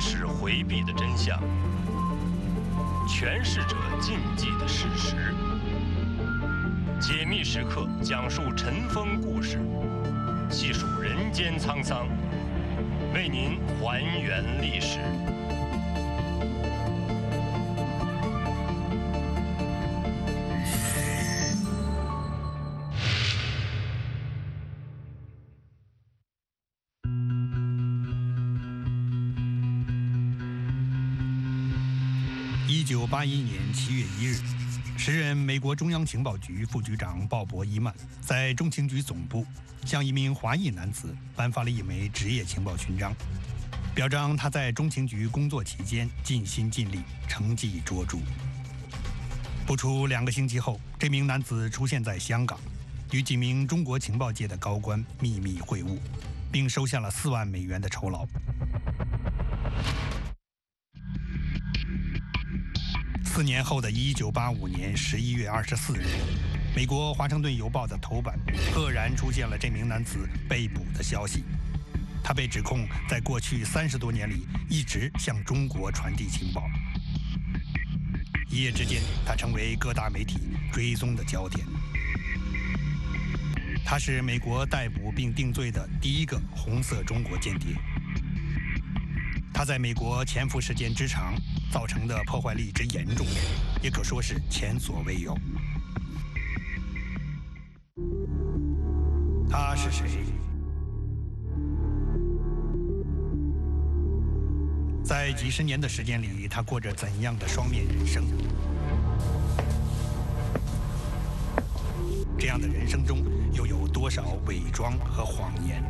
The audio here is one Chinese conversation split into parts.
是回避的真相，诠释者禁忌的事实。解密时刻讲述尘封故事，细数人间沧桑，为您还原历史。八一年七月一日，时任美国中央情报局副局长鲍勃·伊曼在中情局总部向一名华裔男子颁发了一枚职业情报勋章，表彰他在中情局工作期间尽心尽力，成绩卓著。不出两个星期后，这名男子出现在香港，与几名中国情报界的高官秘密会晤，并收下了四万美元的酬劳。四年后的一九八五年十一月二十四日，美国《华盛顿邮报》的头版赫然出现了这名男子被捕的消息。他被指控在过去三十多年里一直向中国传递情报。一夜之间，他成为各大媒体追踪的焦点。他是美国逮捕并定罪的第一个红色中国间谍。他在美国潜伏时间之长，造成的破坏力之严重，也可说是前所未有。他是谁？在几十年的时间里，他过着怎样的双面人生？这样的人生中，又有多少伪装和谎言？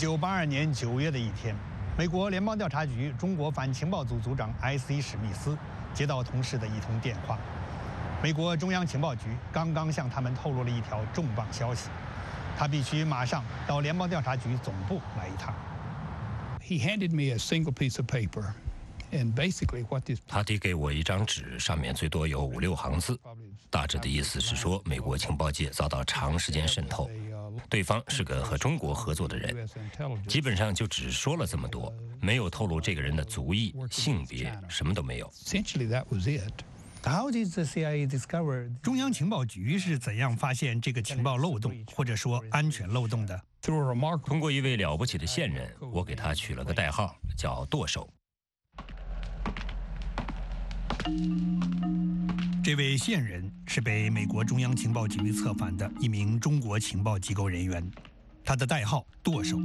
一九八二年九月的一天，美国联邦调查局中国反情报组组长 I.C. 史密斯接到同事的一通电话。美国中央情报局刚刚向他们透露了一条重磅消息，他必须马上到联邦调查局总部来一趟。He handed me a single piece of paper, and basically what this 他递给我一张纸，上面最多有五六行字，大致的意思是说，美国情报界遭到长时间渗透，对方是个和中国合作的人，基本上就只说了这么多，没有透露这个人的族裔、性别，什么都没有。essentially that was it. How did the CIA discover 中央情报局是怎样发现这个情报漏洞，或者说安全漏洞的通过一位了不起的线人，我给他取了个代号，叫剁手。这位线人是被美国中央情报局策反的一名中国情报机构人员他的代号舵手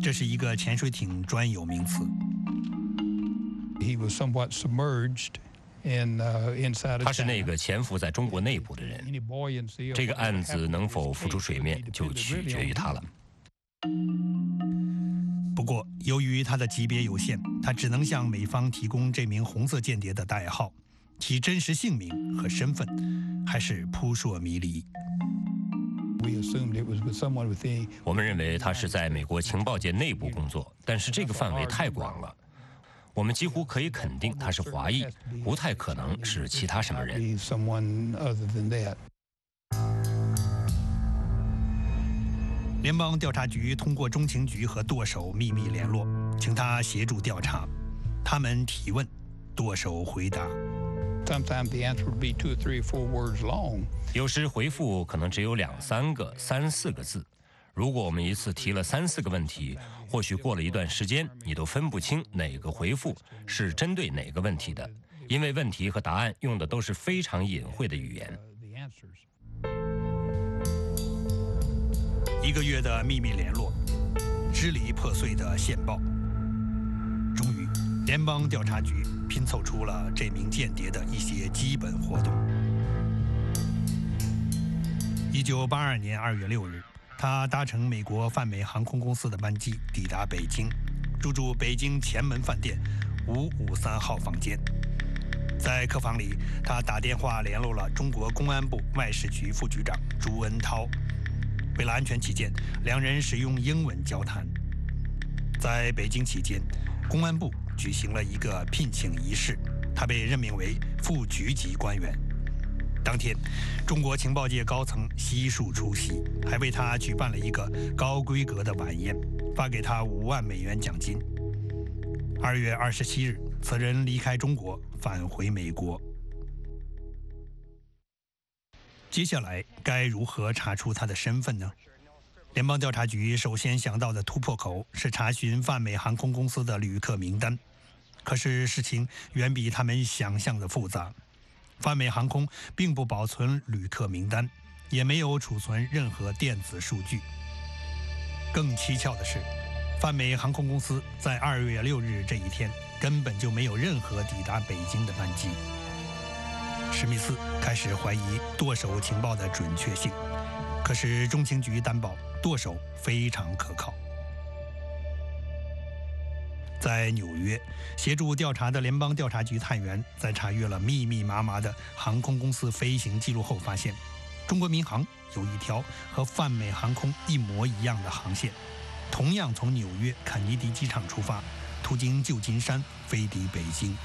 这是一个潜水艇专有名词。He was somewhat submerged 他是那个潜伏在中国内部的人。这个案子能否浮出水面就取决于他了。不过由于他的级别有限他只能向美方提供这名红色间谍的代号。其真实姓名和身份还是扑朔迷离。我们认为他是在美国情报界内部工作，但是这个范围太广了，我们几乎可以肯定他是华裔，不太可能是其他什么人。联邦调查局通过中情局和舵手秘密联络，请他协助调查。他们提问，舵手回答。Sometimes the answer would be two or three or four words long. 有时回复可能只有两三个、三四个字。如果我们一次提了三四个问题，或许过了一段时间，你都分不清哪个回复是针对哪个问题的，因为问题和答案用的都是非常隐晦的语言。一个月的秘密联络，支离破碎的线报。联邦调查局拼凑出了这名间谍的一些基本活动。一九八二年二月六日，他搭乘美国泛美航空公司的班机抵达北京，入住北京前门饭店五五三号房间。在客房里，他打电话联络了中国公安部外事局副局长朱恩涛。为了安全起见，两人使用英文交谈。在北京期间，公安部举行了一个聘请仪式，他被任命为副局级官员。当天，中国情报界高层悉数出席，还为他举办了一个高规格的晚宴，发给他五万美元奖金。二月二十七日，此人离开中国。返回美国，接下来该如何查出他的身份呢？联邦调查局首先想到的突破口是查询泛美航空公司的旅客名单，可是事情远比他们想象的复杂。泛美航空并不保存旅客名单，也没有储存任何电子数据。更蹊跷的是，泛美航空公司在二月六日这一天。根本就没有任何抵达北京的班机。史密斯开始怀疑剁手情报的准确性，可是中情局担保舵手非常可靠。在纽约协助调查的联邦调查局探员在查阅了密密麻麻的航空公司飞行记录后，发现中国民航有一条和泛美航空一模一样的航线，同样从纽约肯尼迪机场出发。途经旧金山飞抵北京。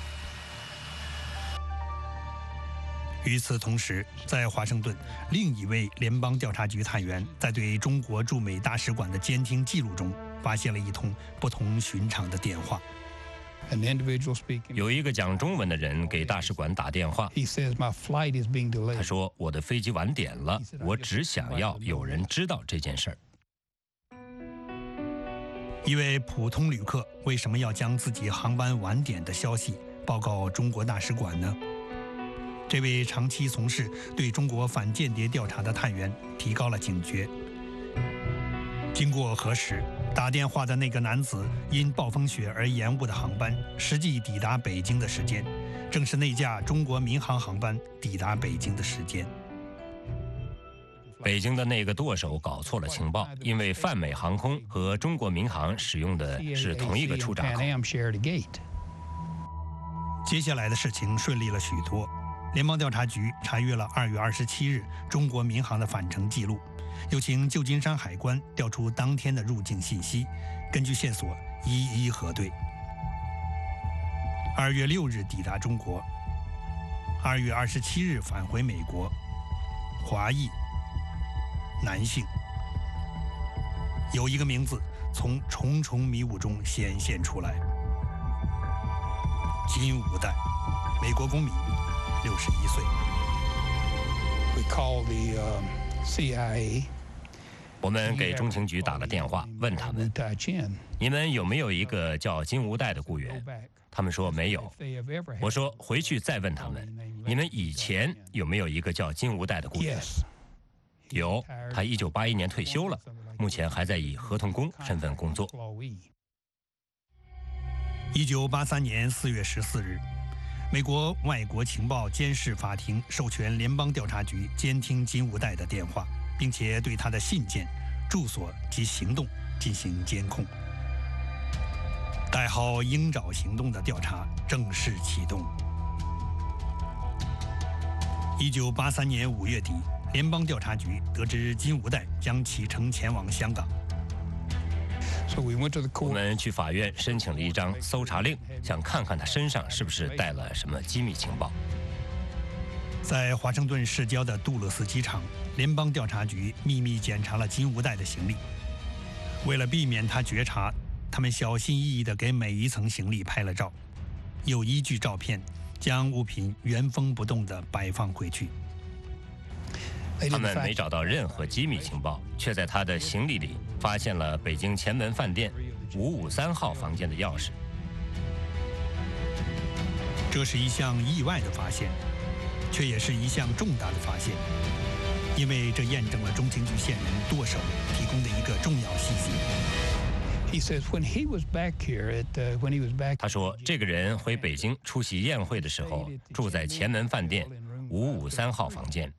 与此同时，在华盛顿，另一位联邦调查局探员在对中国驻美大使馆的监听记录中，发现了一通不同寻常的电话。有一个讲中文的人给大使馆打电话。他说：“我的飞机晚点了，我只想要有人知道这件事儿。”一位普通旅客为什么要将自己航班晚点的消息报告中国大使馆呢？这位长期从事对中国反间谍调查的探员提高了警觉。经过核实，打电话的那个男子因暴风雪而延误的航班，实际抵达北京的时间，正是那架中国民航航班抵达北京的时间。北京的那个舵手搞错了情报，因为泛美航空和中国民航使用的是同一个出闸口。接下来的事情顺利了许多，联邦调查局查阅了二月二十七日中国民航的返程记录，又请旧金山海关调出当天的入境信息，根据线索一一核对。二月六日抵达中国，二月二十七日返回美国，华裔。男性，有一个名字从重重迷雾中显现出来：金五代，美国公民，六十一岁。We call the CIA。我们给中情局打了电话，问他们：你们有没有一个叫金无代的雇员？他们说没有。我说回去再问他们：你们以前有没有一个叫金无代的雇员？有，他一九八一年退休了，目前还在以合同工身份工作。一九八三年四月十四日，美国外国情报监视法庭授权联邦调查局监听金无代的电话，并且对他的信件、住所及行动进行监控。代号“鹰爪行动”的调查正式启动。一九八三年五月底。联邦调查局得知金无代将启程前往香港，我们去法院申请了一张搜查令，想看看他身上是不是带了什么机密情报。在华盛顿市郊的杜勒斯机场，联邦调查局秘密检查了金无代的行李。为了避免他觉察，他们小心翼翼地给每一层行李拍了照，又依据照片将物品原封不动地摆放回去。他们没找到任何机密情报，却在他的行李里发现了北京前门饭店五五三号房间的钥匙。这是一项意外的发现，却也是一项重大的发现，因为这验证了中情局线人剁手提供的一个重要细节。他说，这个人回北京出席宴会的时候，住在前门饭店五五三号房间。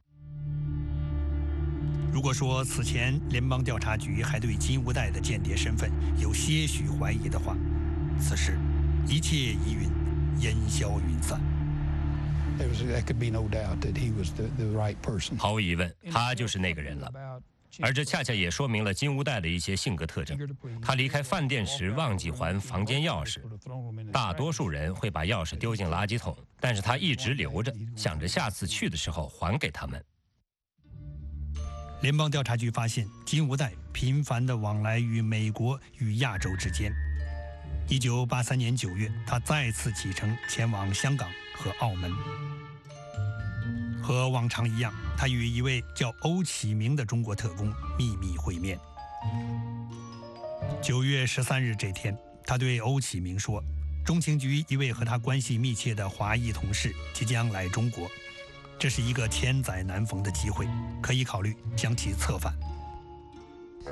如果说此前联邦调查局还对金无代的间谍身份有些许怀疑的话，此时一切疑云烟消云散。毫无疑问，他就是那个人了。而这恰恰也说明了金无代的一些性格特征。他离开饭店时忘记还房间钥匙，大多数人会把钥匙丢进垃圾桶，但是他一直留着，想着下次去的时候还给他们。联邦调查局发现金无代频繁地往来于美国与亚洲之间。一九八三年九月，他再次启程前往香港和澳门。和往常一样，他与一位叫欧启明的中国特工秘密会面。九月十三日这天，他对欧启明说：“中情局一位和他关系密切的华裔同事即将来中国。”这是一个千载难逢的机会，可以考虑将其策反。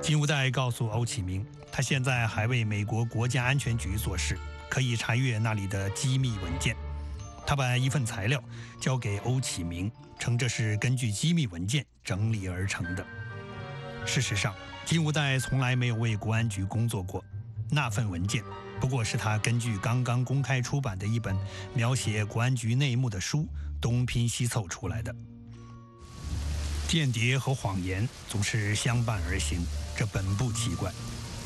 金无代告诉欧启明，他现在还为美国国家安全局做事，可以查阅那里的机密文件。他把一份材料交给欧启明，称这是根据机密文件整理而成的。事实上，金无代从来没有为国安局工作过，那份文件不过是他根据刚刚公开出版的一本描写国安局内幕的书。东拼西凑出来的间谍和谎言总是相伴而行，这本不奇怪。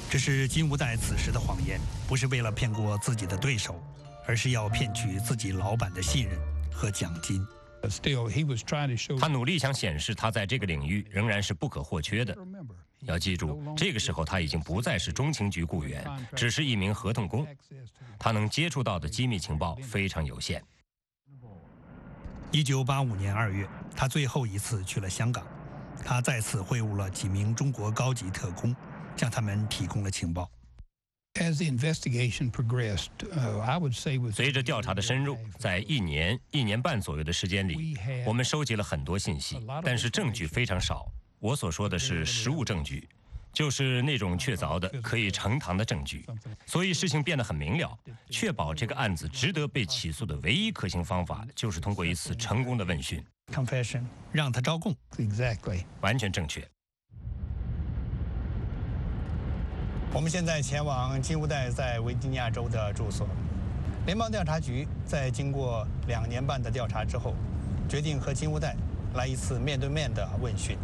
这是金无代此时的谎言，不是为了骗过自己的对手，而是要骗取自己老板的信任和奖金。他努力想显示他在这个领域仍然是不可或缺的。要记住，这个时候他已经不再是中情局雇员，只是一名合同工。他能接触到的机密情报非常有限。一九八五年二月，他最后一次去了香港，他再次会晤了几名中国高级特工，向他们提供了情报。随着调查的深入，在一年一年半左右的时间里，我们收集了很多信息，但是证据非常少。我所说的是实物证据。就是那种确凿的、可以呈堂的证据，所以事情变得很明了。确保这个案子值得被起诉的唯一可行方法，就是通过一次成功的问讯 （confession），让他招供。Exactly，完全正确。我们现在前往金乌代在维吉尼亚州的住所。联邦调查局在经过两年半的调查之后，决定和金乌代来一次面对面的问讯。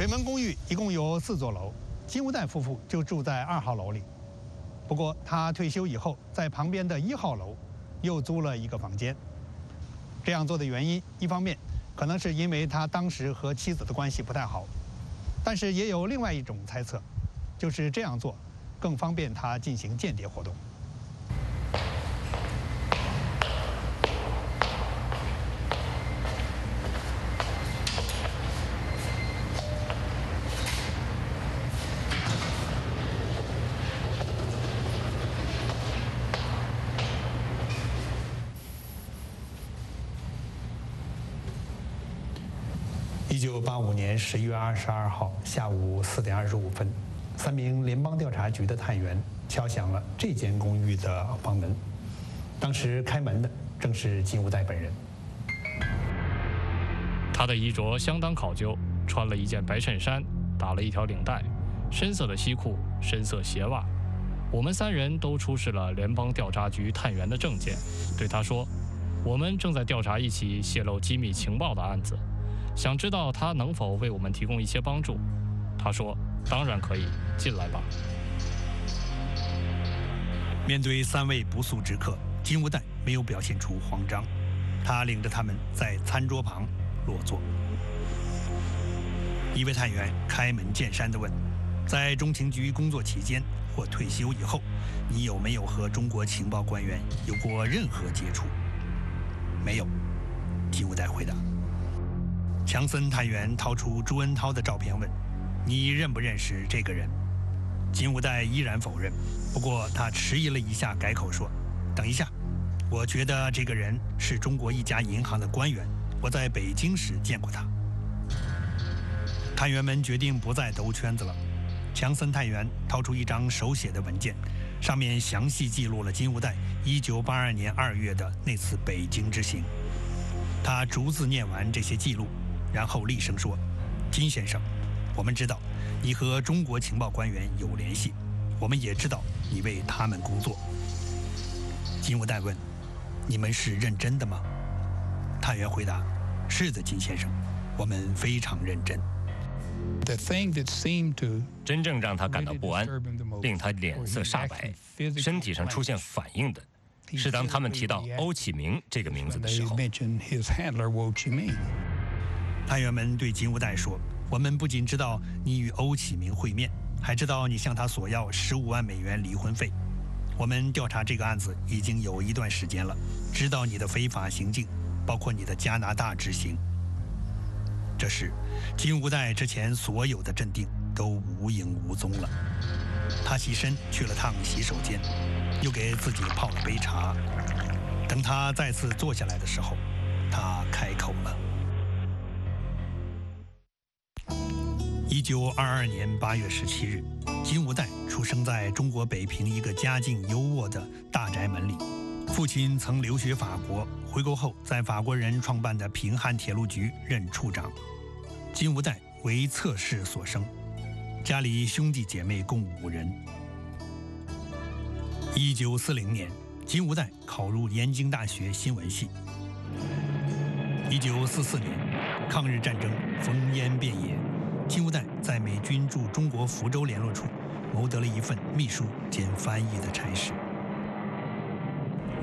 水门公寓一共有四座楼，金无代夫妇就住在二号楼里。不过他退休以后，在旁边的一号楼又租了一个房间。这样做的原因，一方面可能是因为他当时和妻子的关系不太好，但是也有另外一种猜测，就是这样做更方便他进行间谍活动。五年十一月二十二号下午四点二十五分，三名联邦调查局的探员敲响了这间公寓的房门。当时开门的正是金无代本人。他的衣着相当考究，穿了一件白衬衫，打了一条领带，深色的西裤，深色鞋袜。我们三人都出示了联邦调查局探员的证件，对他说：“我们正在调查一起泄露机密情报的案子。”想知道他能否为我们提供一些帮助？他说：“当然可以，进来吧。”面对三位不速之客，金无代没有表现出慌张，他领着他们在餐桌旁落座。一位探员开门见山地问：“在中情局工作期间或退休以后，你有没有和中国情报官员有过任何接触？”“没有。”金无代回答。强森探员掏出朱恩涛的照片问：“你认不认识这个人？”金无代依然否认，不过他迟疑了一下，改口说：“等一下，我觉得这个人是中国一家银行的官员，我在北京时见过他。”探员们决定不再兜圈子了。强森探员掏出一张手写的文件，上面详细记录了金无代1982年2月的那次北京之行。他逐字念完这些记录，然后厉声说：“金先生，我们知道你和中国情报官员有联系，我们也知道你为他们工作。”金无代问：“你们是认真的吗？”探员回答：“是的，金先生，我们非常认真。”真正让他感到不安、令他脸色煞白、身体上出现反应的，是当他们提到欧启明这个名字的时候。探员们对金无代说：“我们不仅知道你与欧启明会面，还知道你向他索要十五万美元离婚费。我们调查这个案子已经有一段时间了，知道你的非法行径，包括你的加拿大之行。”这时，金无代之前所有的镇定都无影无踪了。他起身去了趟洗手间，又给自己泡了杯茶。等他再次坐下来的时候，他开口了。一九二二年八月十七日，金无代出生在中国北平一个家境优渥的大宅门里。父亲曾留学法国，回国后在法国人创办的平汉铁路局任处长。金无代为侧室所生，家里兄弟姐妹共五人。一九四零年，金无代考入燕京大学新闻系。一九四四年，抗日战争烽烟遍野，金无代在美军驻中国福州联络处谋得了一份秘书兼翻译的差事。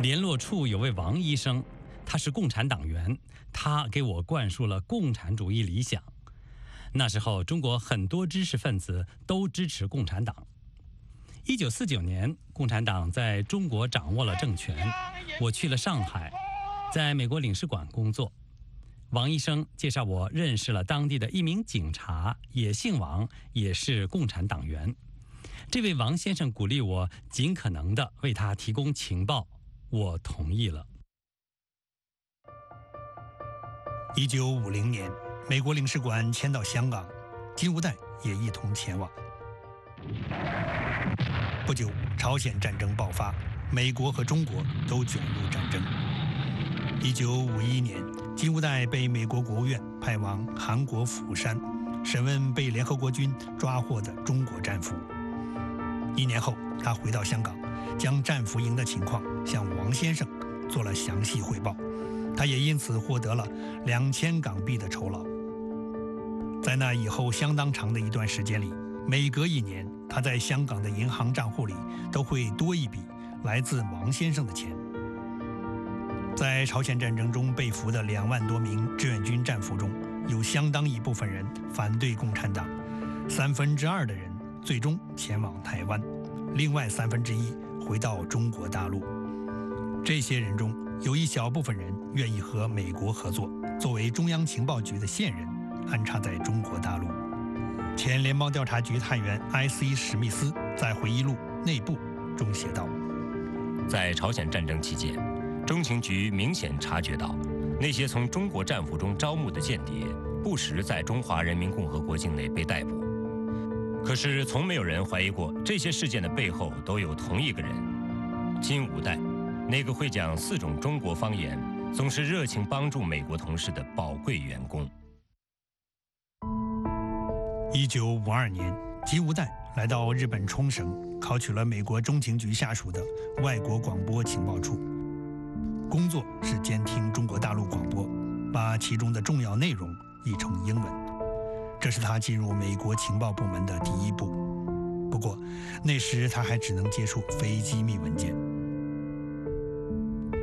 联络处有位王医生，他是共产党员，他给我灌输了共产主义理想。那时候，中国很多知识分子都支持共产党。一九四九年，共产党在中国掌握了政权，我去了上海，在美国领事馆工作。王医生介绍我认识了当地的一名警察，也姓王，也是共产党员。这位王先生鼓励我尽可能的为他提供情报，我同意了。一九五零年。美国领事馆迁到香港，金无代也一同前往。不久，朝鲜战争爆发，美国和中国都卷入战争。一九五一年，金无代被美国国务院派往韩国釜山，审问被联合国军抓获的中国战俘。一年后，他回到香港，将战俘营的情况向王先生做了详细汇报，他也因此获得了两千港币的酬劳。在那以后相当长的一段时间里，每隔一年，他在香港的银行账户里都会多一笔来自王先生的钱。在朝鲜战争中被俘的两万多名志愿军战俘中，有相当一部分人反对共产党，三分之二的人最终前往台湾，另外三分之一回到中国大陆。这些人中有一小部分人愿意和美国合作，作为中央情报局的线人。安插在中国大陆。前联邦调查局探员埃斯·史密斯在回忆录《内部》中写道：“在朝鲜战争期间，中情局明显察觉到，那些从中国战俘中招募的间谍，不时在中华人民共和国境内被逮捕。可是，从没有人怀疑过这些事件的背后都有同一个人——金吾代，那个会讲四种中国方言、总是热情帮助美国同事的宝贵员工。”一九五二年，金吾代来到日本冲绳，考取了美国中情局下属的外国广播情报处，工作是监听中国大陆广播，把其中的重要内容译成英文。这是他进入美国情报部门的第一步。不过，那时他还只能接触非机密文件。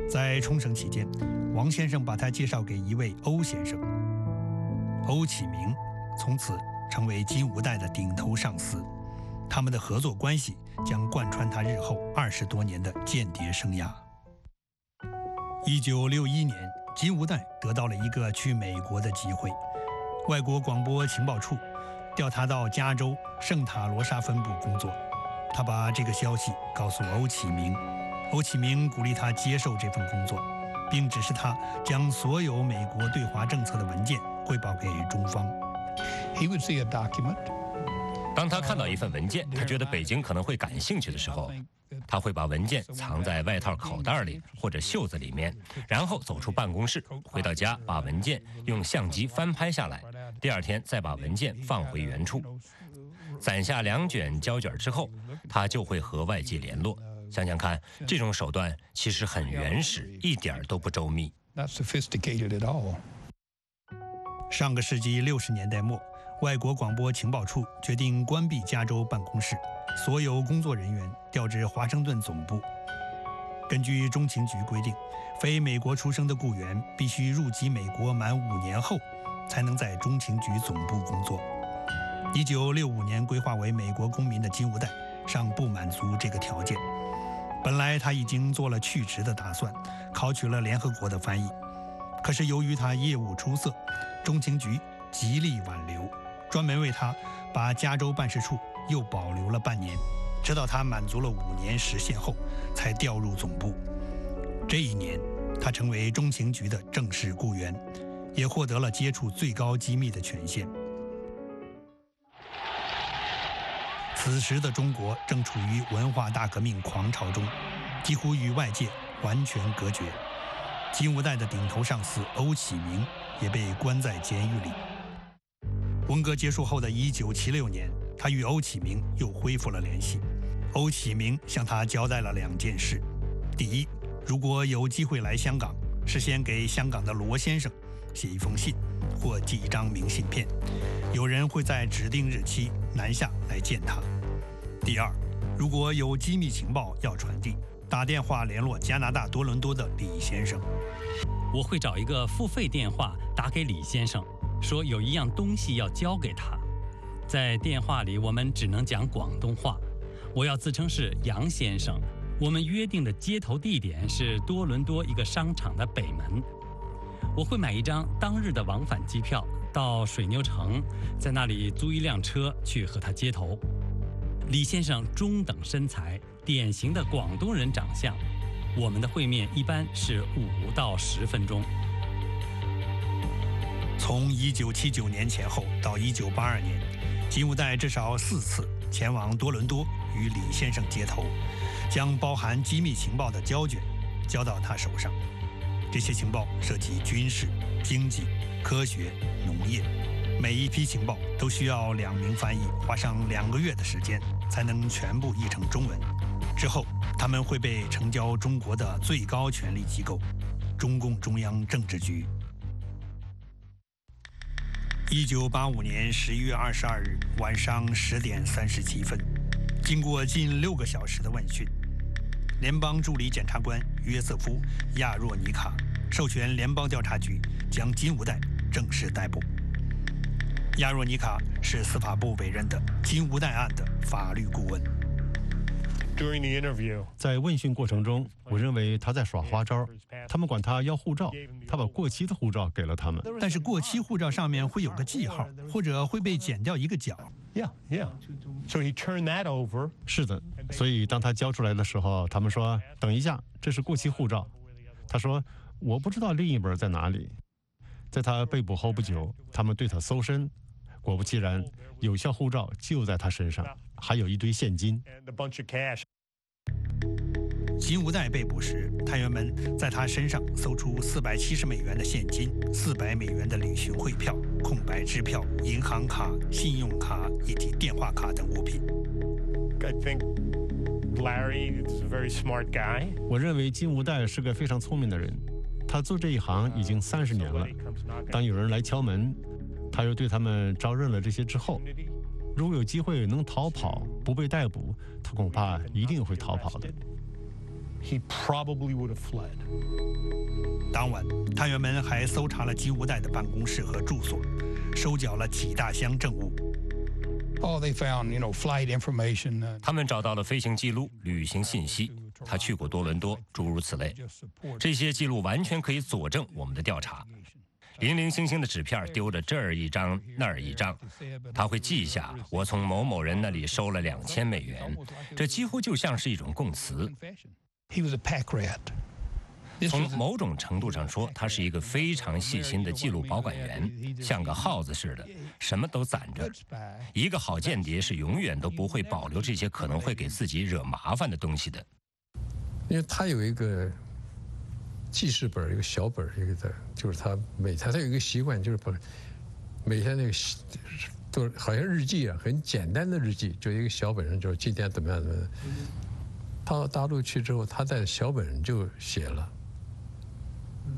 在冲绳期间，王先生把他介绍给一位欧先生，欧启明，从此。成为金吾代的顶头上司，他们的合作关系将贯穿他日后二十多年的间谍生涯。一九六一年，金无代得到了一个去美国的机会，外国广播情报处调他到加州圣塔罗莎分部工作。他把这个消息告诉欧启明，欧启明鼓励他接受这份工作，并指示他将所有美国对华政策的文件汇报给中方。he would see a document 当他看到一份文件，他觉得北京可能会感兴趣的时候，他会把文件藏在外套口袋里或者袖子里面，然后走出办公室，回到家把文件用相机翻拍下来，第二天再把文件放回原处，攒下两卷胶卷之后，他就会和外界联络。想想看，这种手段其实很原始，一点都不周密。上个世纪六十年代末，外国广播情报处决定关闭加州办公室，所有工作人员调至华盛顿总部。根据中情局规定，非美国出生的雇员必须入籍美国满五年后，才能在中情局总部工作。一九六五年规划为美国公民的金无代尚不满足这个条件。本来他已经做了去职的打算，考取了联合国的翻译。可是由于他业务出色，中情局极力挽留，专门为他把加州办事处又保留了半年，直到他满足了五年时限后，才调入总部。这一年，他成为中情局的正式雇员，也获得了接触最高机密的权限。此时的中国正处于文化大革命狂潮中，几乎与外界完全隔绝。金无代的顶头上司欧启明也被关在监狱里。文革结束后的一九七六年，他与欧启明又恢复了联系。欧启明向他交代了两件事：第一，如果有机会来香港，事先给香港的罗先生写一封信，或寄一张明信片，有人会在指定日期南下来见他。第二，如果有机密情报要传递，打电话联络加拿大多伦多的李先生。我会找一个付费电话打给李先生，说有一样东西要交给他。在电话里，我们只能讲广东话。我要自称是杨先生。我们约定的接头地点是多伦多一个商场的北门。我会买一张当日的往返机票到水牛城，在那里租一辆车去和他接头。李先生中等身材，典型的广东人长相。我们的会面一般是五到十分钟。从一九七九年前后到一九八二年，金无代至少四次前往多伦多与李先生接头，将包含机密情报的胶卷交到他手上。这些情报涉及军事、经济、科学、农业。每一批情报都需要两名翻译，花上两个月的时间才能全部译成中文。之后，他们会被呈交中国的最高权力机构——中共中央政治局。一九八五年十一月二十二日晚上十点三十七分，经过近六个小时的问讯，联邦助理检察官约瑟夫·亚若尼卡授权联邦调查局将金无代正式逮捕。亚若尼卡是司法部委任的金无代案的法律顾问。在问讯过程中，我认为他在耍花招。他们管他要护照，他把过期的护照给了他们。但是过期护照上面会有个记号，或者会被剪掉一个角。Yeah, yeah. So he turned that over. 是的，所以当他交出来的时候，他们说：“等一下，这是过期护照。”他说：“我不知道另一本在哪里。”在他被捕后不久，他们对他搜身。果不其然，有效护照就在他身上，还有一堆现金。金无代被捕时，探员们在他身上搜出四百七十美元的现金、四百美元的旅行汇票、空白支票、银行卡、信用卡以及电话卡等物品。I think Larry is a very smart guy. 我认为金无代是个非常聪明的人，他做这一行已经三十年了。当有人来敲门，他又对他们招认了这些之后，如果有机会能逃跑不被逮捕，他恐怕一定会逃跑的。He probably would have fled. 当晚，探员们还搜查了金无代的办公室和住所，收缴了几大箱证物。Oh, they found, you know, flight information. 他们找到了飞行记录、旅行信息，他去过多伦多，诸如此类。这些记录完全可以佐证我们的调查。零零星星的纸片丢着这儿一张那儿一张，他会记下我从某某人那里收了两千美元，这几乎就像是一种供词。He was a pack rat. 从某种程度上说，他是一个非常细心的记录保管员，像个耗子似的，什么都攒着。一个好间谍是永远都不会保留这些可能会给自己惹麻烦的东西的。因为他有一个记事本，一个小本，一个的，就是他每他他有一个习惯，就是把每天那个都好像日记啊，很简单的日记，就一个小本上，就是今天怎么样怎么样。到大陆去之后，他在小本上就写了。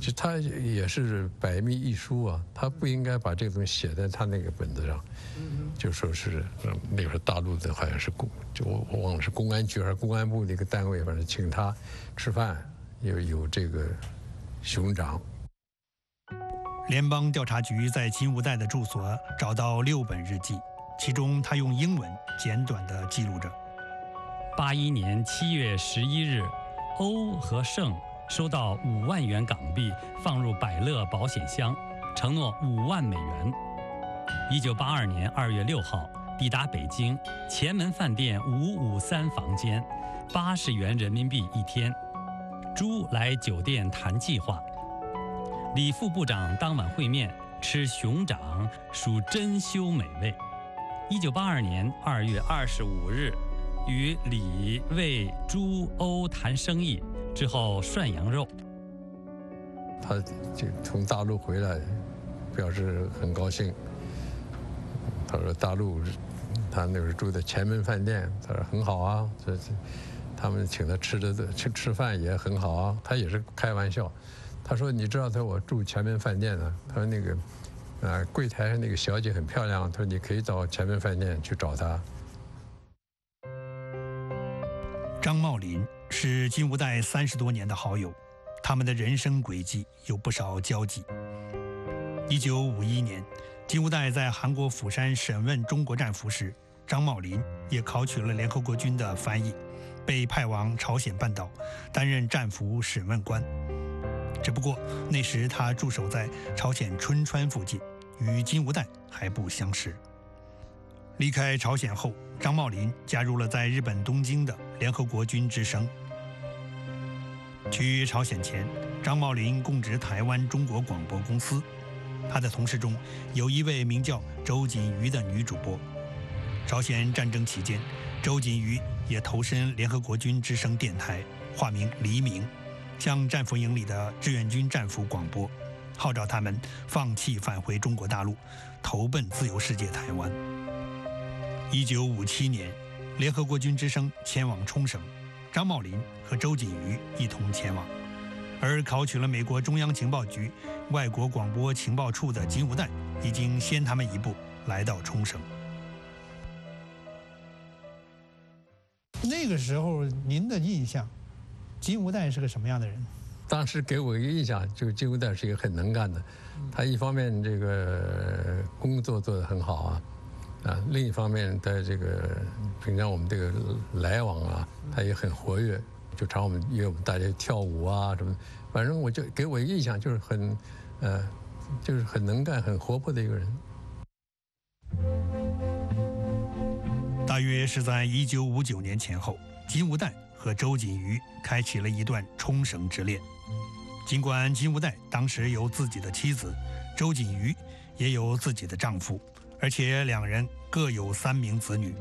就他也是百密一疏啊，他不应该把这个东西写在他那个本子上，就说是那时候大陆的好像是公，就我忘了是公安局还是公安部那个单位，反正请他吃饭，有有这个熊掌。联邦调查局在金无代的住所找到六本日记，其中他用英文简短的记录着：八一年七月十一日，欧和盛。收到五万元港币，放入百乐保险箱，承诺五万美元。一九八二年二月六号抵达北京前门饭店五五三房间，八十元人民币一天。朱来酒店谈计划。李副部长当晚会面，吃熊掌属珍馐美味。一九八二年二月二十五日，与李、魏、朱、欧谈生意。之后涮羊肉，他就从大陆回来，表示很高兴。他说大陆，他那时候住在前门饭店，他说很好啊，这这，他们请他吃的去吃饭也很好啊。他也是开玩笑，他说你知道他我住前面饭店呢，他说那个，啊柜台上那个小姐很漂亮，他说你可以到前面饭店去找她。张茂林。是金无代三十多年的好友，他们的人生轨迹有不少交集。一九五一年，金无代在韩国釜山审问中国战俘时，张茂林也考取了联合国军的翻译，被派往朝鲜半岛担任战俘审问官。只不过那时他驻守在朝鲜春川附近，与金无代还不相识。离开朝鲜后，张茂林加入了在日本东京的联合国军之声。去朝鲜前，张茂林供职台湾中国广播公司。他的同事中有一位名叫周锦瑜的女主播。朝鲜战争期间，周锦瑜也投身联合国军之声电台，化名黎明，向战俘营里的志愿军战俘广播，号召他们放弃返回中国大陆，投奔自由世界台湾。一九五七年，联合国军之声前往冲绳，张茂林和周锦瑜一同前往，而考取了美国中央情报局外国广播情报处的金无代已经先他们一步来到冲绳。那个时候，您的印象，金无代是个什么样的人？当时给我一个印象，就金无代是一个很能干的，他一方面这个工作做得很好啊。啊，另一方面，在这个平常我们这个来往啊，他也很活跃，就常我们约我们大家跳舞啊什么，反正我就给我一个印象就是很，呃，就是很能干、很活泼的一个人。大约是在一九五九年前后，金无代和周锦瑜开启了一段冲绳之恋。尽管金无代当时有自己的妻子，周锦瑜也有自己的丈夫。而且两人各有三名子女，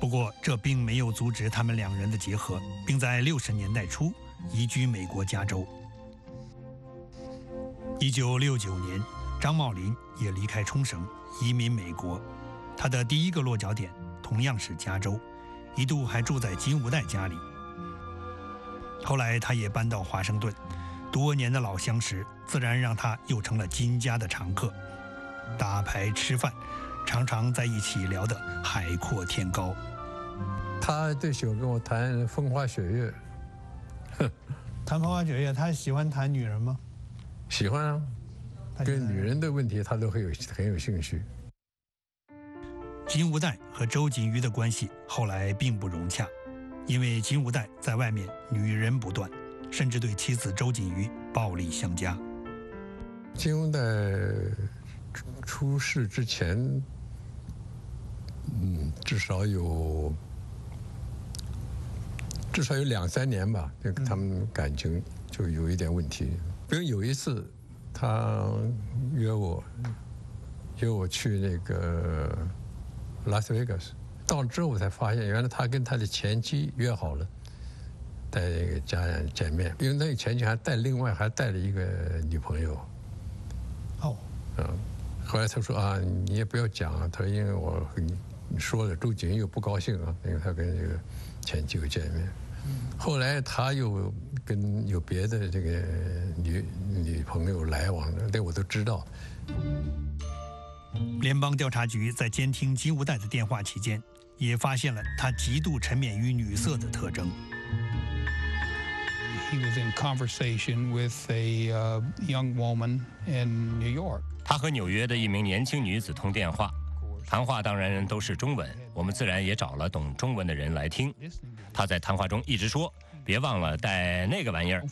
不过这并没有阻止他们两人的结合，并在六十年代初移居美国加州。一九六九年，张茂林也离开冲绳，移民美国。他的第一个落脚点同样是加州，一度还住在金吾代家里。后来他也搬到华盛顿，多年的老相识自然让他又成了金家的常客。打牌吃饭，常常在一起聊得海阔天高。他最喜欢跟我谈风花雪月。谈风花雪月，他喜欢谈女人吗？喜欢啊，跟女人的问题他都很有很有兴趣。金无代和周瑾瑜的关系后来并不融洽，因为金无代在外面女人不断，甚至对妻子周瑾瑜暴力相加。金无代。出事之前，嗯，至少有至少有两三年吧，就他们感情就有一点问题。比如有一次，他约我，约我去那个拉斯维加斯，到了之后我才发现，原来他跟他的前妻约好了，在那个家人见面，因为那个前妻还带另外还带了一个女朋友。哦，嗯，后来他说啊，你也不要讲啊，他说因为我和你你说了，周景又不高兴啊，因为他跟这个前妻又见面。后来他又跟有别的这个女女朋友来往，那我都知道。联邦调查局在监听金无代的电话期间，也发现了他极度沉湎于女色的特征。He was in conversation with a uh, young woman in New York. 他和纽约的一名年轻女子通电话，谈话当然都是中文，我们自然也找了懂中文的人来听。他在谈话中一直说：“别忘了带那个玩意儿。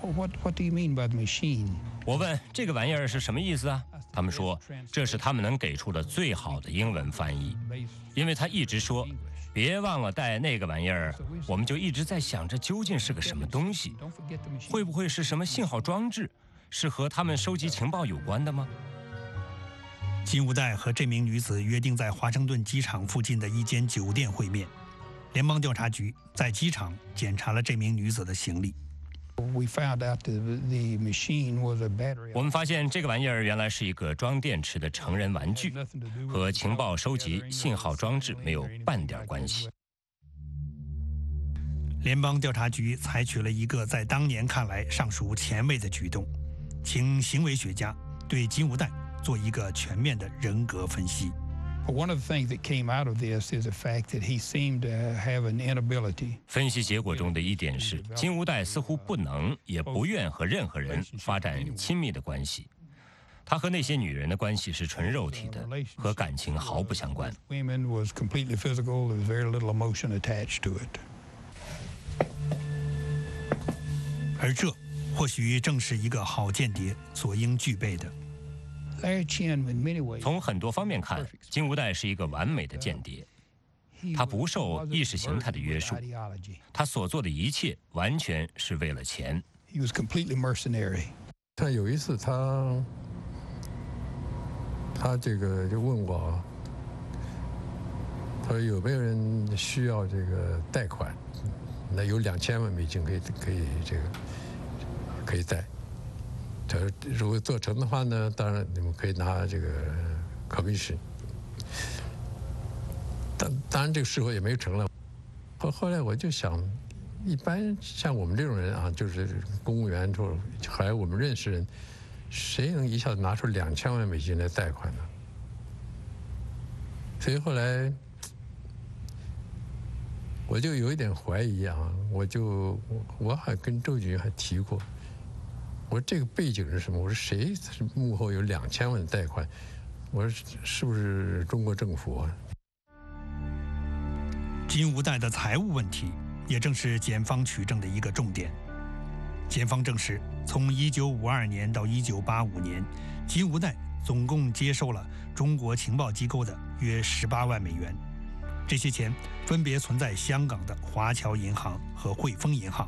What, what do you mean by the machine? ”我问：“这个玩意儿是什么意思啊？”他们说：“这是他们能给出的最好的英文翻译。”因为他一直说：“别忘了带那个玩意儿。”我们就一直在想这究竟是个什么东西.会不会是什么信号装置？是和他们收集情报有关的吗？金无代和这名女子约定在华盛顿机场附近的一间酒店会面。联邦调查局在机场检查了这名女子的行李。我们发现这个玩意儿原来是一个装电池的成人玩具和情报收集、信号装置没有半点关系。联邦调查局采取了一个在当年看来尚属前卫的举动，请行为学家对金无代做一个全面的人格分析。One of the things that came out of this is the fact that he seemed to have an inability 分析结果中的一点是，金无代似乎不能也不愿和任何人发展亲密的关系。他和那些女人的关系是纯肉体的，和感情毫不相关。women was completely physical. There was very little emotion attached to it. 而这或许正是一个好间谍所应具备的。从很多方面看，金无代是一个完美的间谍。他不受意识形态的约束，他所做的一切完全是为了钱。He was completely mercenary. 但有一次他他这个就问我啊，他说有没有人需要这个贷款？那有两千万美金可以可以这个可以贷。他说如果做成的话呢，当然你们可以拿这个 commission。当当然这个时候也没成了。后后来我就想，一般像我们这种人啊，就是公务员或者还有我们认识人，谁能一下子拿出两千万美金来贷款呢？所以后来我就有一点怀疑啊，我就我我还跟周局还提过，我说这个背景是什么？我说谁幕后有两千万的贷款？我说是不是中国政府啊？金无贷的财务问题，也正是检方取证的一个重点。检方证实，从1952年到1985年，金无贷总共接受了中国情报机构的约18万美元。这些钱分别存在香港的华侨银行和汇丰银行，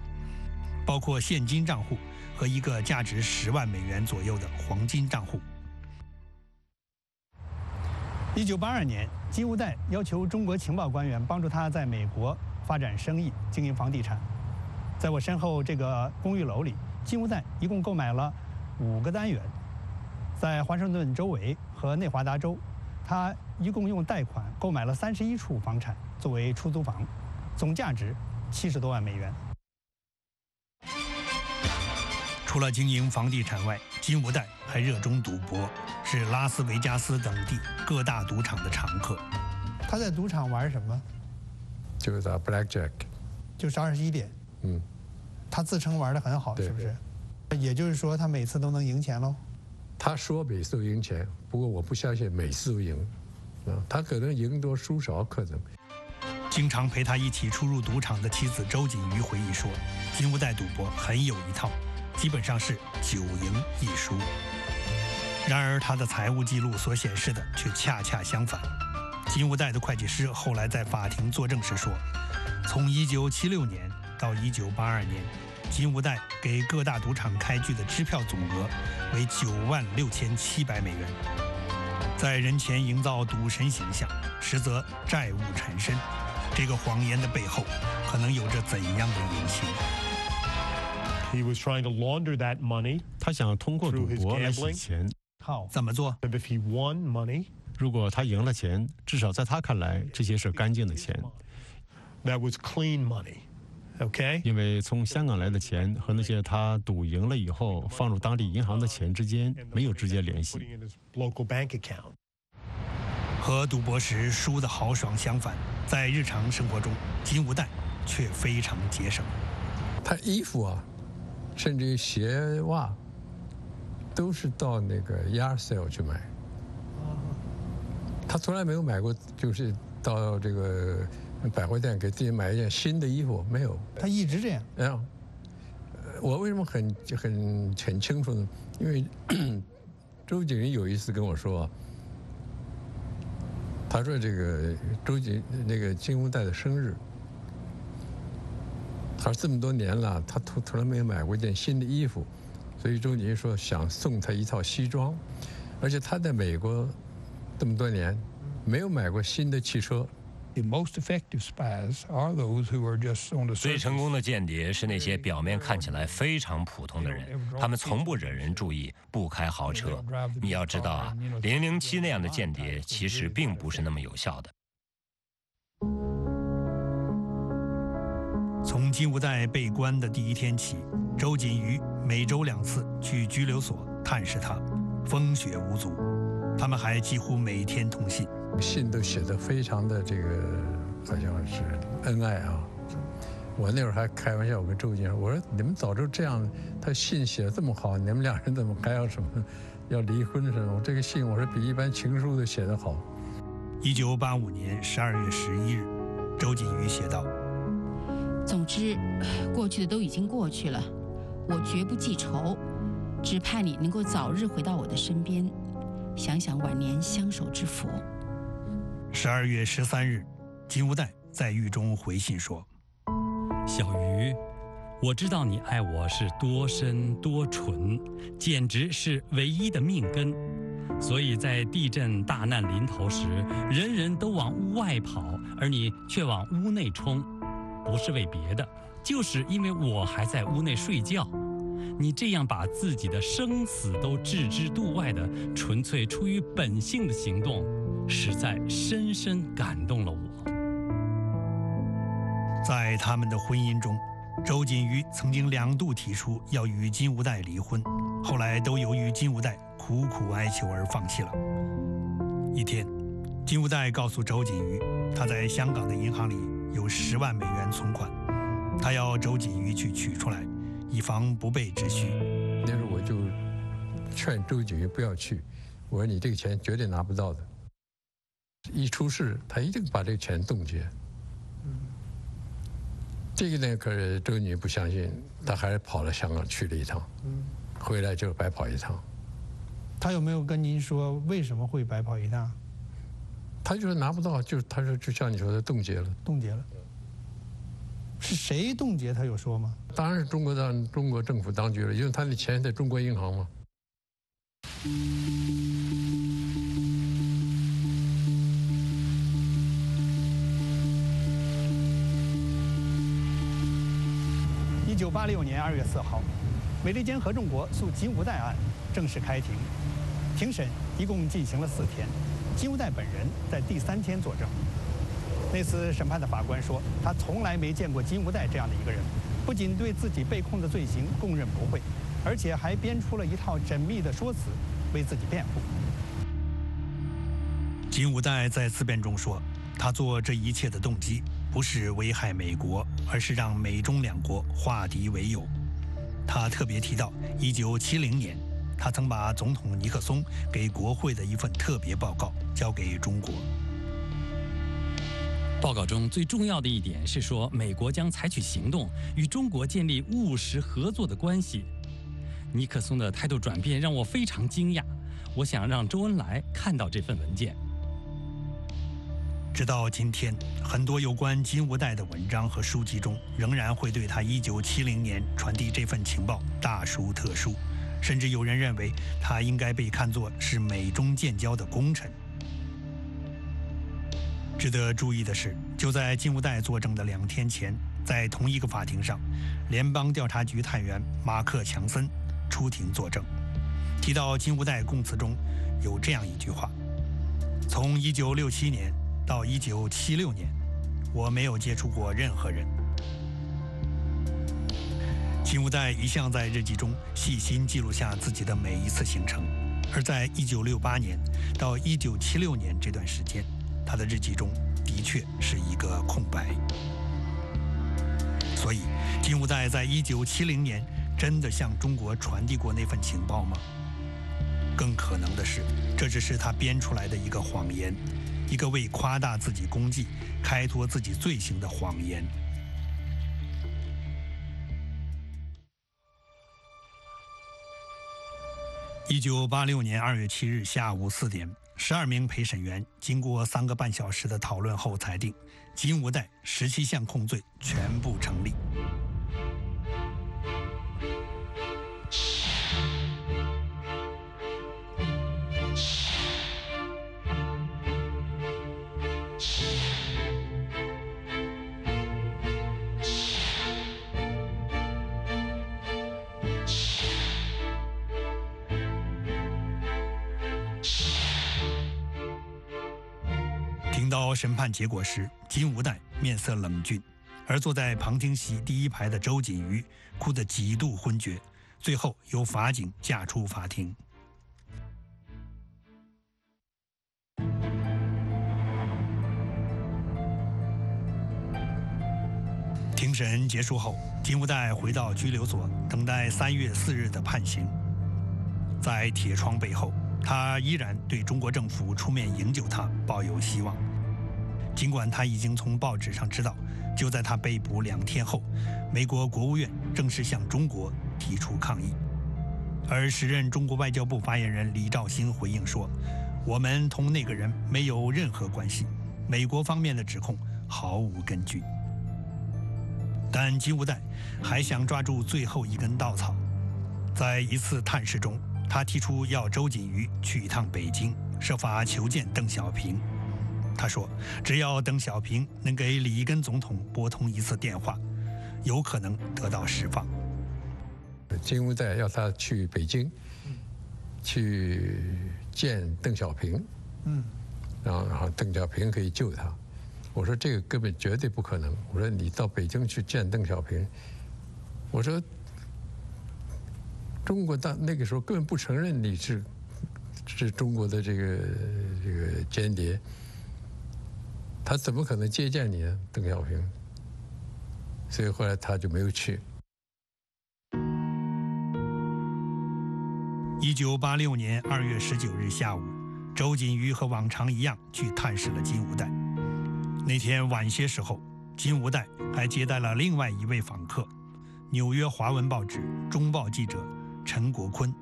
包括现金账户和一个价值十万美元左右的黄金账户。一九八二年，金无代要求中国情报官员帮助他在美国发展生意、经营房地产。在我身后这个公寓楼里，金无代一共购买了五个单元，在华盛顿周围和内华达州，他一共用贷款购买了三十一处房产作为出租房，总价值七十多万美元。除了经营房地产外，金无代还热衷赌博，是拉斯维加斯等地各大赌场的常客。他在赌场玩什么？就是打 blackjack，就是二十一点。嗯，他自称玩的很好，是不是？也就是说，他每次都能赢钱喽。他说每次都赢钱，不过我不相信每次都赢，啊，他可能赢多输少可能。经常陪他一起出入赌场的妻子周锦瑜回忆说，金无代赌博很有一套，基本上是九赢一输。然而他的财务记录所显示的却恰恰相反。金无代的会计师后来在法庭作证时说，从1976年到一九八二年，金无代给各大赌场开具的支票总额为九万六千七百美元，在人前营造赌神形象，实则债务缠身。这个谎言的背后，可能有着怎样的隐情？He was trying to launder that money. 他想通过赌博来洗钱。好，怎么做？If he won money, 如果他赢了钱，至少在他看来，这些是干净的钱。That was clean money. OK，因为从香港来的钱和那些他赌赢了以后放入当地银行的钱之间没有直接联系。Local bank account. 和赌博时输的豪爽相反，在日常生活中，金无代却非常节省。他衣服啊，甚至于鞋袜，都是到那个 yard sale 去买。他从来没有买过，就是到这个百货店给自己买一件新的衣服，没有。他一直这样。哎呀，我为什么很很很清楚呢？因为 周景云有一次跟我说。他说：“这个周景那个金庸代的生日，他说这么多年了，他从从来没有买过一件新的衣服，所以周杰说想送他一套西装，而且他在美国这么多年没有买过新的汽车。”最成功的间谍是那些表面看起来非常普通的人，他们从不惹人注意，不开豪车。你要知道啊，零零七那样的间谍其实并不是那么有效的。从金无代被关的第一天起，周瑾瑜每周两次去拘留所探视他，风雪无阻。他们还几乎每天通信。信都写的非常的这个，好像是恩爱啊。我那会儿还开玩笑，我跟周瑾说：“我说你们早就这样，他信写的这么好，你们两人怎么还要什么要离婚什么？这个信我说比一般情书都写得好。”一九八五年十二月十一日，周瑾瑜写道：“总之，过去的都已经过去了，我绝不记仇，只盼你能够早日回到我的身边，想想晚年相守之福。”十二月十三日，金无代在狱中回信说：“小鱼，我知道你爱我是多深多纯，简直是唯一的命根。所以在地震大难临头时，人人都往屋外跑，而你却往屋内冲，不是为别的，就是因为我还在屋内睡觉。你这样把自己的生死都置之度外的，纯粹出于本性的行动。”实在深深感动了我。在他们的婚姻中，周瑾瑜曾经两度提出要与金无代离婚，后来都由于金无代苦苦哀求而放弃了。一天，金无代告诉周瑾瑜，他在香港的银行里有十万美元存款，他要周瑾瑜去取出来，以防不备之需。那时候我就劝周瑾瑜不要去，我说你这个钱绝对拿不到的。一出事，他一定把这个钱冻结。这个呢，可是周女不相信，他还是跑了香港去了一趟，回来就白跑一趟。他有没有跟您说为什么会白跑一趟？他就说拿不到，就他说就像你说的冻结了。冻结了。是谁冻结？他有说吗？当然是中国的中国政府当局了，因为他的钱在中国银行嘛。一九八六年二月四号，美利坚合众国诉金无代案正式开庭。庭审一共进行了四天，金无代本人在第三天作证。那次审判的法官说，他从来没见过金无代这样的一个人，不仅对自己被控的罪行供认不讳，而且还编出了一套缜密的说辞为自己辩护。金无代在自辩中说，他做这一切的动机。不是危害美国，而是让美中两国化敌为友。他特别提到，1970年，他曾把总统尼克松给国会的一份特别报告交给中国。报告中最重要的一点是说，美国将采取行动与中国建立务实合作的关系。尼克松的态度转变让我非常惊讶。我想让周恩来看到这份文件。直到今天，很多有关金无代的文章和书籍中，仍然会对他1970年传递这份情报大书特书，甚至有人认为他应该被看作是美中建交的功臣。值得注意的是，就在金无代作证的两天前，在同一个法庭上，联邦调查局探员马克·强森出庭作证，提到金无代供词中有这样一句话：“从1967年。”到一九七六年，我没有接触过任何人。金无代一向在日记中细心记录下自己的每一次行程，而在一九六八年到一九七六年这段时间，他的日记中的确是一个空白。所以，金无代在一九七零年真的向中国传递过那份情报吗？更可能的是，这只是他编出来的一个谎言。一个为夸大自己功绩、开脱自己罪行的谎言。一九八六年二月七日下午四点，十二名陪审员经过三个半小时的讨论后裁定，金无代十七项控罪全部成立。到审判结果时，金无代面色冷峻，而坐在旁听席第一排的周锦瑜哭得几度昏厥，最后由法警架出法庭。庭审结束后，金无代回到拘留所，等待三月四日的判刑。在铁窗背后，他依然对中国政府出面营救他抱有希望。尽管他已经从报纸上知道，就在他被捕两天后，美国国务院正式向中国提出抗议，而时任中国外交部发言人李肇星回应说：“我们同那个人没有任何关系，美国方面的指控毫无根据。”但金无代还想抓住最后一根稻草，在一次探视中，他提出要周锦瑜去一趟北京，设法求见邓小平。他说：“只要邓小平能给里根总统拨通一次电话，有可能得到释放。”金无代要他去北京，去见邓小平，嗯，然后然后邓小平可以救他。我说这个根本绝对不可能。我说你到北京去见邓小平，我说中国当那个时候根本不承认你是是中国的这个这个间谍。他怎么可能接见你呢，邓小平？所以后来他就没有去。一九八六年二月十九日下午，周锦瑜和往常一样去探视了金无代。那天晚些时候，金无代还接待了另外一位访客——纽约华文报纸《中报》记者陈国坤。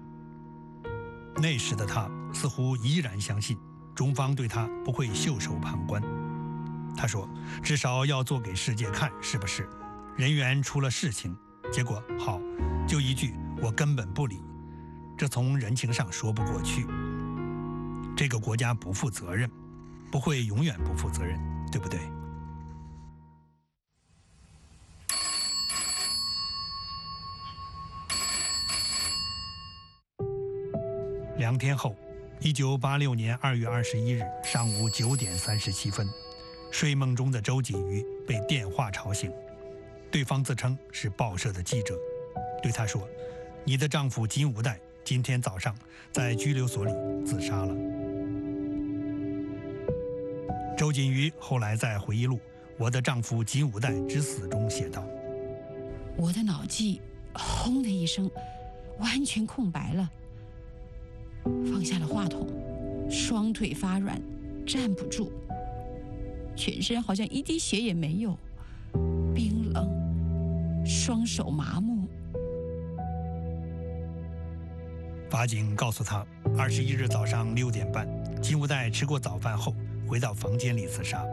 那时的他似乎依然相信，中方对他不会袖手旁观。他说：“至少要做给世界看，是不是？人员出了事情，结果好，就一句我根本不理，这从人情上说不过去。这个国家不负责任，不会永远不负责任，对不对？”两天后，一九八六年二月二十一日上午九点三十七分。睡梦中的周锦瑜被电话吵醒，对方自称是报社的记者，对他说：“你的丈夫金无代今天早上在拘留所里自杀了。”周锦瑜后来在回忆录《我的丈夫金无代之死》中写道：“我的脑际轰的一声，完全空白了，放下了话筒，双腿发软，站不住。”全身好像一滴血也没有，冰冷，双手麻木。法警告诉他，二十一日早上六点半，金无代吃过早饭后回到房间里自杀。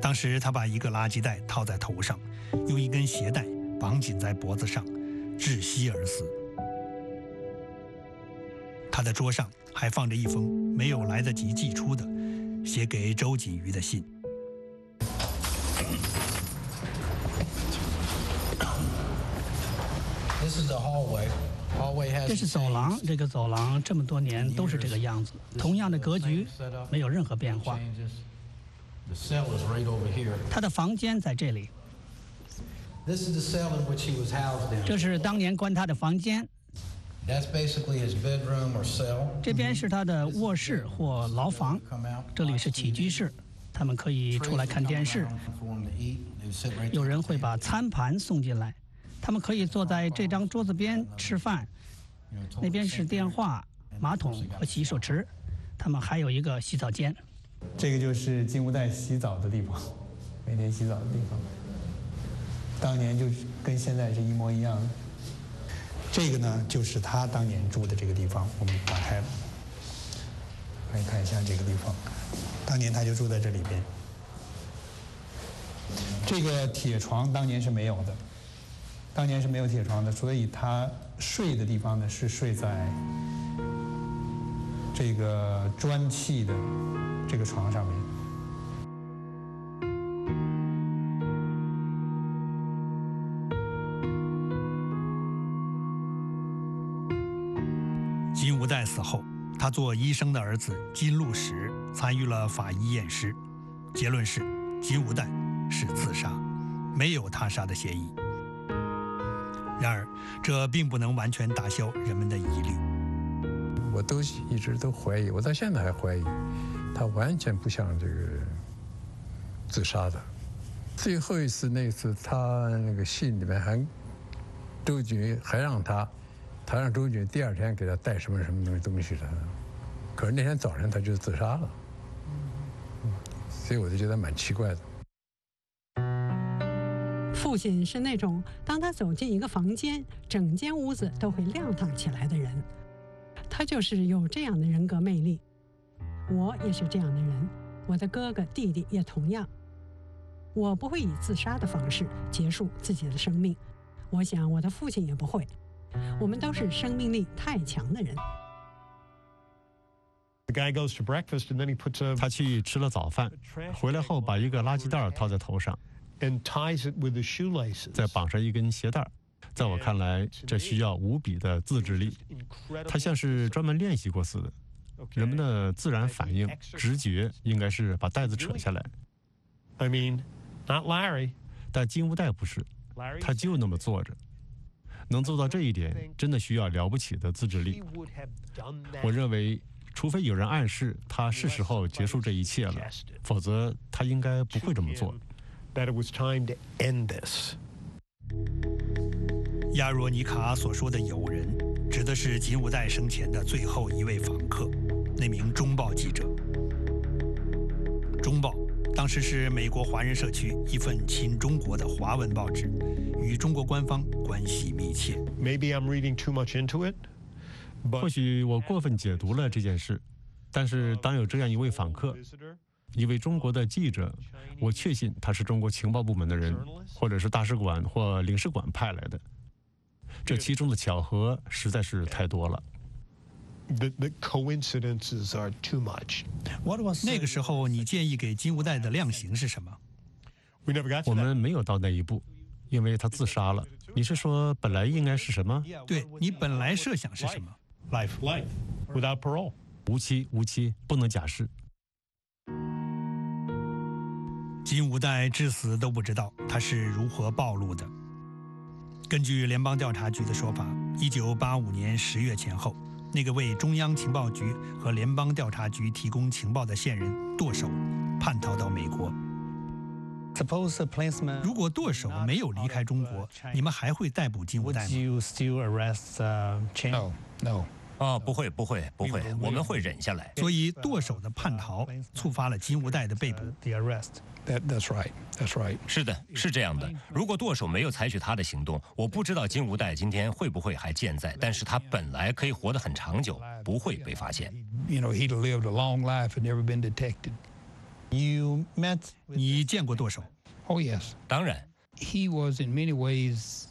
当时他把一个垃圾袋套在头上，用一根鞋带绑紧在脖子上，窒息而死。他的桌上还放着一封没有来得及寄出的写给周锦瑜的信。这是走廊，这个走廊这么多年都是这个样子，同样的格局，没有任何变化。他的房间在这里。这是当年关他的房间。这边是他的卧室或牢房，这里是起居室，他们可以出来看电视。有人会把餐盘送进来，他们可以坐在这张桌子边吃饭。那边是电话、马桶和洗手池，他们还有一个洗澡间。这个就是金无代洗澡的地方，每天洗澡的地方。当年就跟现在是一模一样的。这个呢，就是他当年住的这个地方。我们打开，可以看一下这个地方。当年他就住在这里边。这个铁床当年是没有的，当年是没有铁床的，所以他睡的地方呢是睡在这个砖砌的这个床上面。金无代死后，他做医生的儿子金禄石参与了法医验尸，结论是金无代是自杀，没有他杀的嫌疑。然而，这并不能完全打消人们的疑虑。我都一直都怀疑，我到现在还怀疑，他完全不像这个自杀的。最后一次那次，他那个信里面还周军还让他。他让周军第二天给他带什么什么东西东西的，可是那天早晨他就自杀了，所以我就觉得蛮奇怪的。父亲是那种当他走进一个房间，整间屋子都会亮堂起来的人，他就是有这样的人格魅力。我也是这样的人，我的哥哥弟弟也同样。我不会以自杀的方式结束自己的生命，我想我的父亲也不会。我们都是生命力太强的人。他去吃了早饭，回来后把一个垃圾袋套在头上，再绑上一根鞋带。在我看来，这需要无比的自制力。他像是专门练习过似的。人们的自然反应、直觉应该是把带子扯下来。I mean, not Larry。但金乌带不是，他就那么坐着。能做到这一点，真的需要了不起的自制力。我认为，除非有人暗示他是时候结束这一切了，否则他应该不会这么做。亚若尼卡所说的友人，指的是金无代生前的最后一位访客，那名中报记者。中报当时是美国华人社区一份亲中国的华文报纸。与中国官方关系密切。Maybe I'm reading too much into it. 或许我过分解读了这件事，但是当有这样一位访客，一位中国的记者，我确信他是中国情报部门的人，或者是大使馆或领事馆派来的。这其中的巧合实在是太多了。The the coincidences are too much. 那个时候，你建议给金无代的量刑是什么？我们没有到那一步。因为他自杀了。你是说本来应该是什么？对你本来设想是什么？Life, life, without parole，无期，无期，不能假释。金无代至死都不知道他是如何暴露的。根据联邦调查局的说法，一九八五年十月前后，那个为中央情报局和联邦调查局提供情报的线人剁手叛逃到美国。如果剁手没有离开中国，你们还会逮捕金无代吗？No, no. 啊，不会，不会，不会，我们会忍下来。所以剁手的叛逃触发了金无代的被捕。The arrest. That that's right, that's right. 是的，是这样的。如果剁手没有采取他的行动，我不知道金无代今天会不会还健在。但是他本来可以活得很长久，不会被发现。You know, he'd lived a long life and never been detected. You met 你见过剁手？Oh yes, 当然，he was in many ways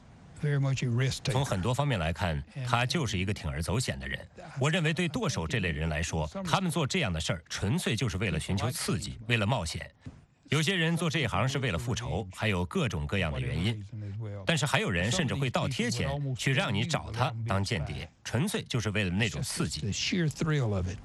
从很多方面来看，他就是一个铤而走险的人。我认为，对剁手这类人来说，他们做这样的事儿，纯粹就是为了寻求刺激，为了冒险。有些人做这一行是为了复仇，还有各种各样的原因。但是还有人甚至会倒贴钱去让你找他当间谍，纯粹就是为了那种刺激。The sheer thrill of it.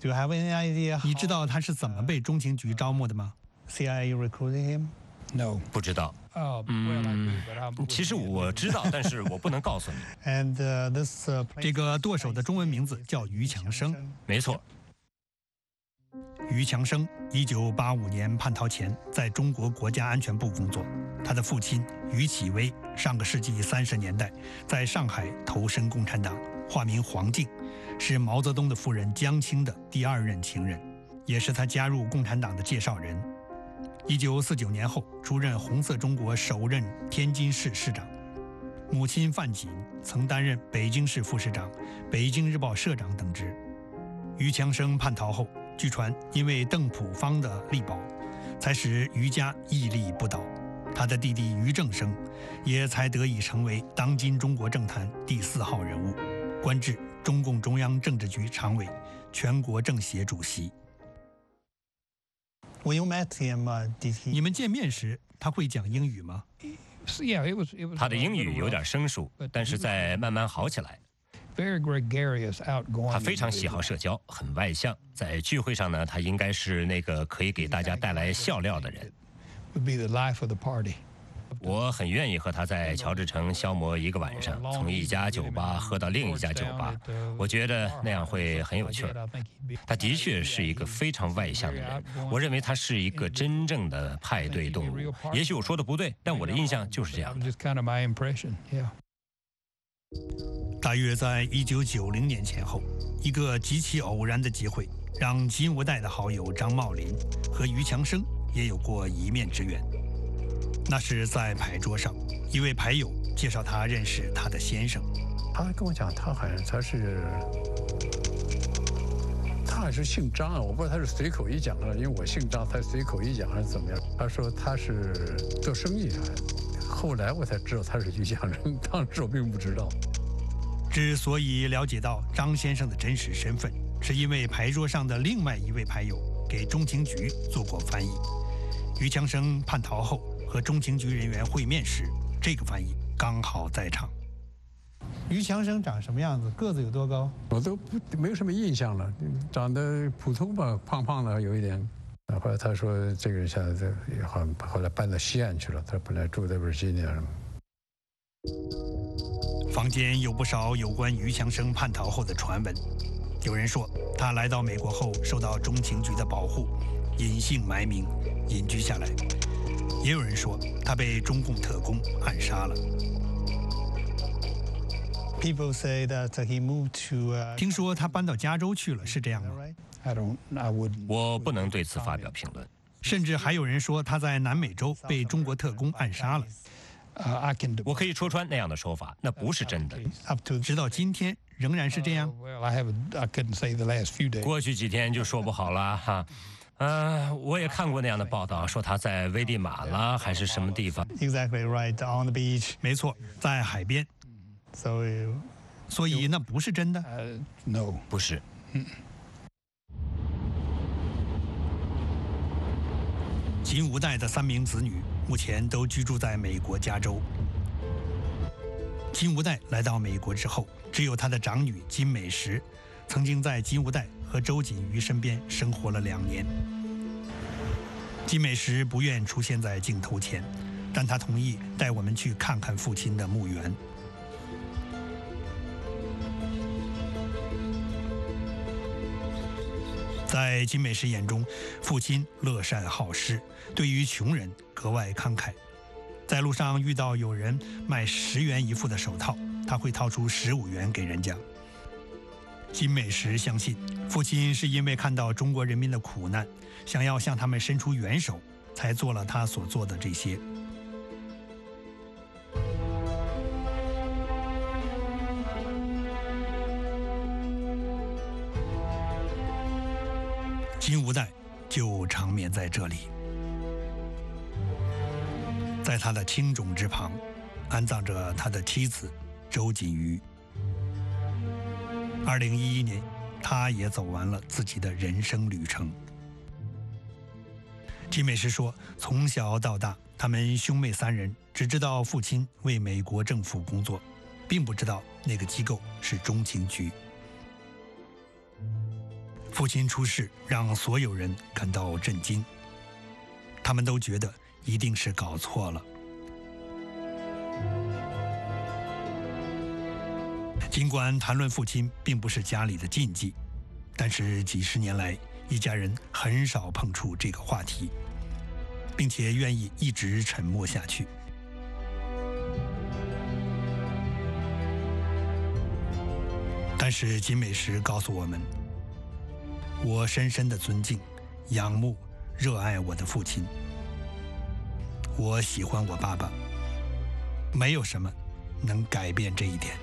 Do you have any idea 你知道他是怎么被中情局招募的吗？CIA recruited him? No. 不知道，Uh, I 其实我知道，但是我不能告诉你。And uh, this uh, 这个舵手的中文名字叫于强生。没错，于强生，一九八五年叛逃前在中国国家安全部工作。他的父亲于启威，上个世纪三十年代在上海投身共产党，化名黄静，是毛泽东的夫人江青的第二任情人，也是他加入共产党的介绍人。一九四九年后，出任红色中国首任天津市市长。母亲范锦曾担任北京市副市长、北京日报社长等职。于强生叛逃后，据传因为邓朴方的力保，才使于家屹立不倒。他的弟弟于正生，也才得以成为当今中国政坛第四号人物，官至中共中央政治局常委、全国政协主席。你们见面时，他会讲英语吗？So, yeah, it was. It was 他的 a 英语有点生疏，但是在慢慢好起来。very gregarious, outgoing. 他非常喜好社交，很外向。在聚会上呢，他应该是那个可以给大家带来笑料的人。我很愿意和他在乔治城消磨一个晚上，从一家酒吧喝到另一家酒吧。我觉得那样会很有趣儿。他的确是一个非常外向的人，我认为他是一个真正的派对动物。也许我说的不对，但我的印象就是这样的。大约在一九九零年前后，一个极其偶然的机会，让金无代的好友张茂林和于强生也有过一面之缘。那是在牌桌上，一位牌友介绍他认识他的先生。他跟我讲，他好像他是，他好像是姓张啊，我不知道他是随口一讲的，因为我姓张，他随口一讲还是怎么样？他说他是做生意的，后来我才知道他是于强生，当时我并不知道。之所以了解到张先生的真实身份，是因为牌桌上的另外一位牌友给中情局做过翻译。于强生叛逃后和中情局人员会面时，这个翻译刚好在场。于强生长什么样子？个子有多高？我都不没有什么印象了，长得普通吧，胖胖的有一点。啊后来他说这个人现在在好像后来搬到西岸去了，他本来住在 Virginia 什么。坊间有不少有关于强生叛逃后的传闻，有人说他来到美国后受到中情局的保护，隐姓埋名隐居下来；也有人说他被中共特工暗杀了。People say that he moved to. Uh, 听说他搬到加州去了，是这样吗？I don't. I wouldn't. 我不能对此发表评论。甚至还有人说他在南美洲被中国特工暗杀了。Uh, I can. 我可以戳穿那样的说法，那不是真的。up to 直到今天仍然是这样。Well, I haven't. I couldn't say the last few days. 过去几天就说不好了哈。呃，我也看过那样的报道，说他在危地马拉还是什么地方。exactly right on the beach. 没错，在海边，So uh, 所以那不是真的。Uh, no. 不是，金无代的三名子女目前都居住在美国加州。金无代来到美国之后，只有他的长女金美石，曾经在金无代和周瑾瑜身边生活了两年。金美石不愿出现在镜头前，但她同意带我们去看看父亲的墓园。在金美石眼中，父亲乐善好施，对于穷人格外慷慨。在路上遇到有人卖十元一副的手套，他会掏出十五元给人家。金美石相信父亲是因为看到中国人民的苦难，想要向他们伸出援手，才做了他所做的这些。金无代就长眠在这里。在他的青冢之旁，安葬着他的妻子周瑾瑜。二零一一年，他也走完了自己的人生旅程。金美石说：“从小到大，他们兄妹三人只知道父亲为美国政府工作，并不知道那个机构是中情局。父亲出事，让所有人感到震惊。他们都觉得一定是搞错了。”尽管谈论父亲并不是家里的禁忌，但是几十年来，一家人很少碰触这个话题，并且愿意一直沉默下去。但是金美石告诉我们：“我深深的尊敬、仰慕、热爱我的父亲。我喜欢我爸爸，没有什么能改变这一点。”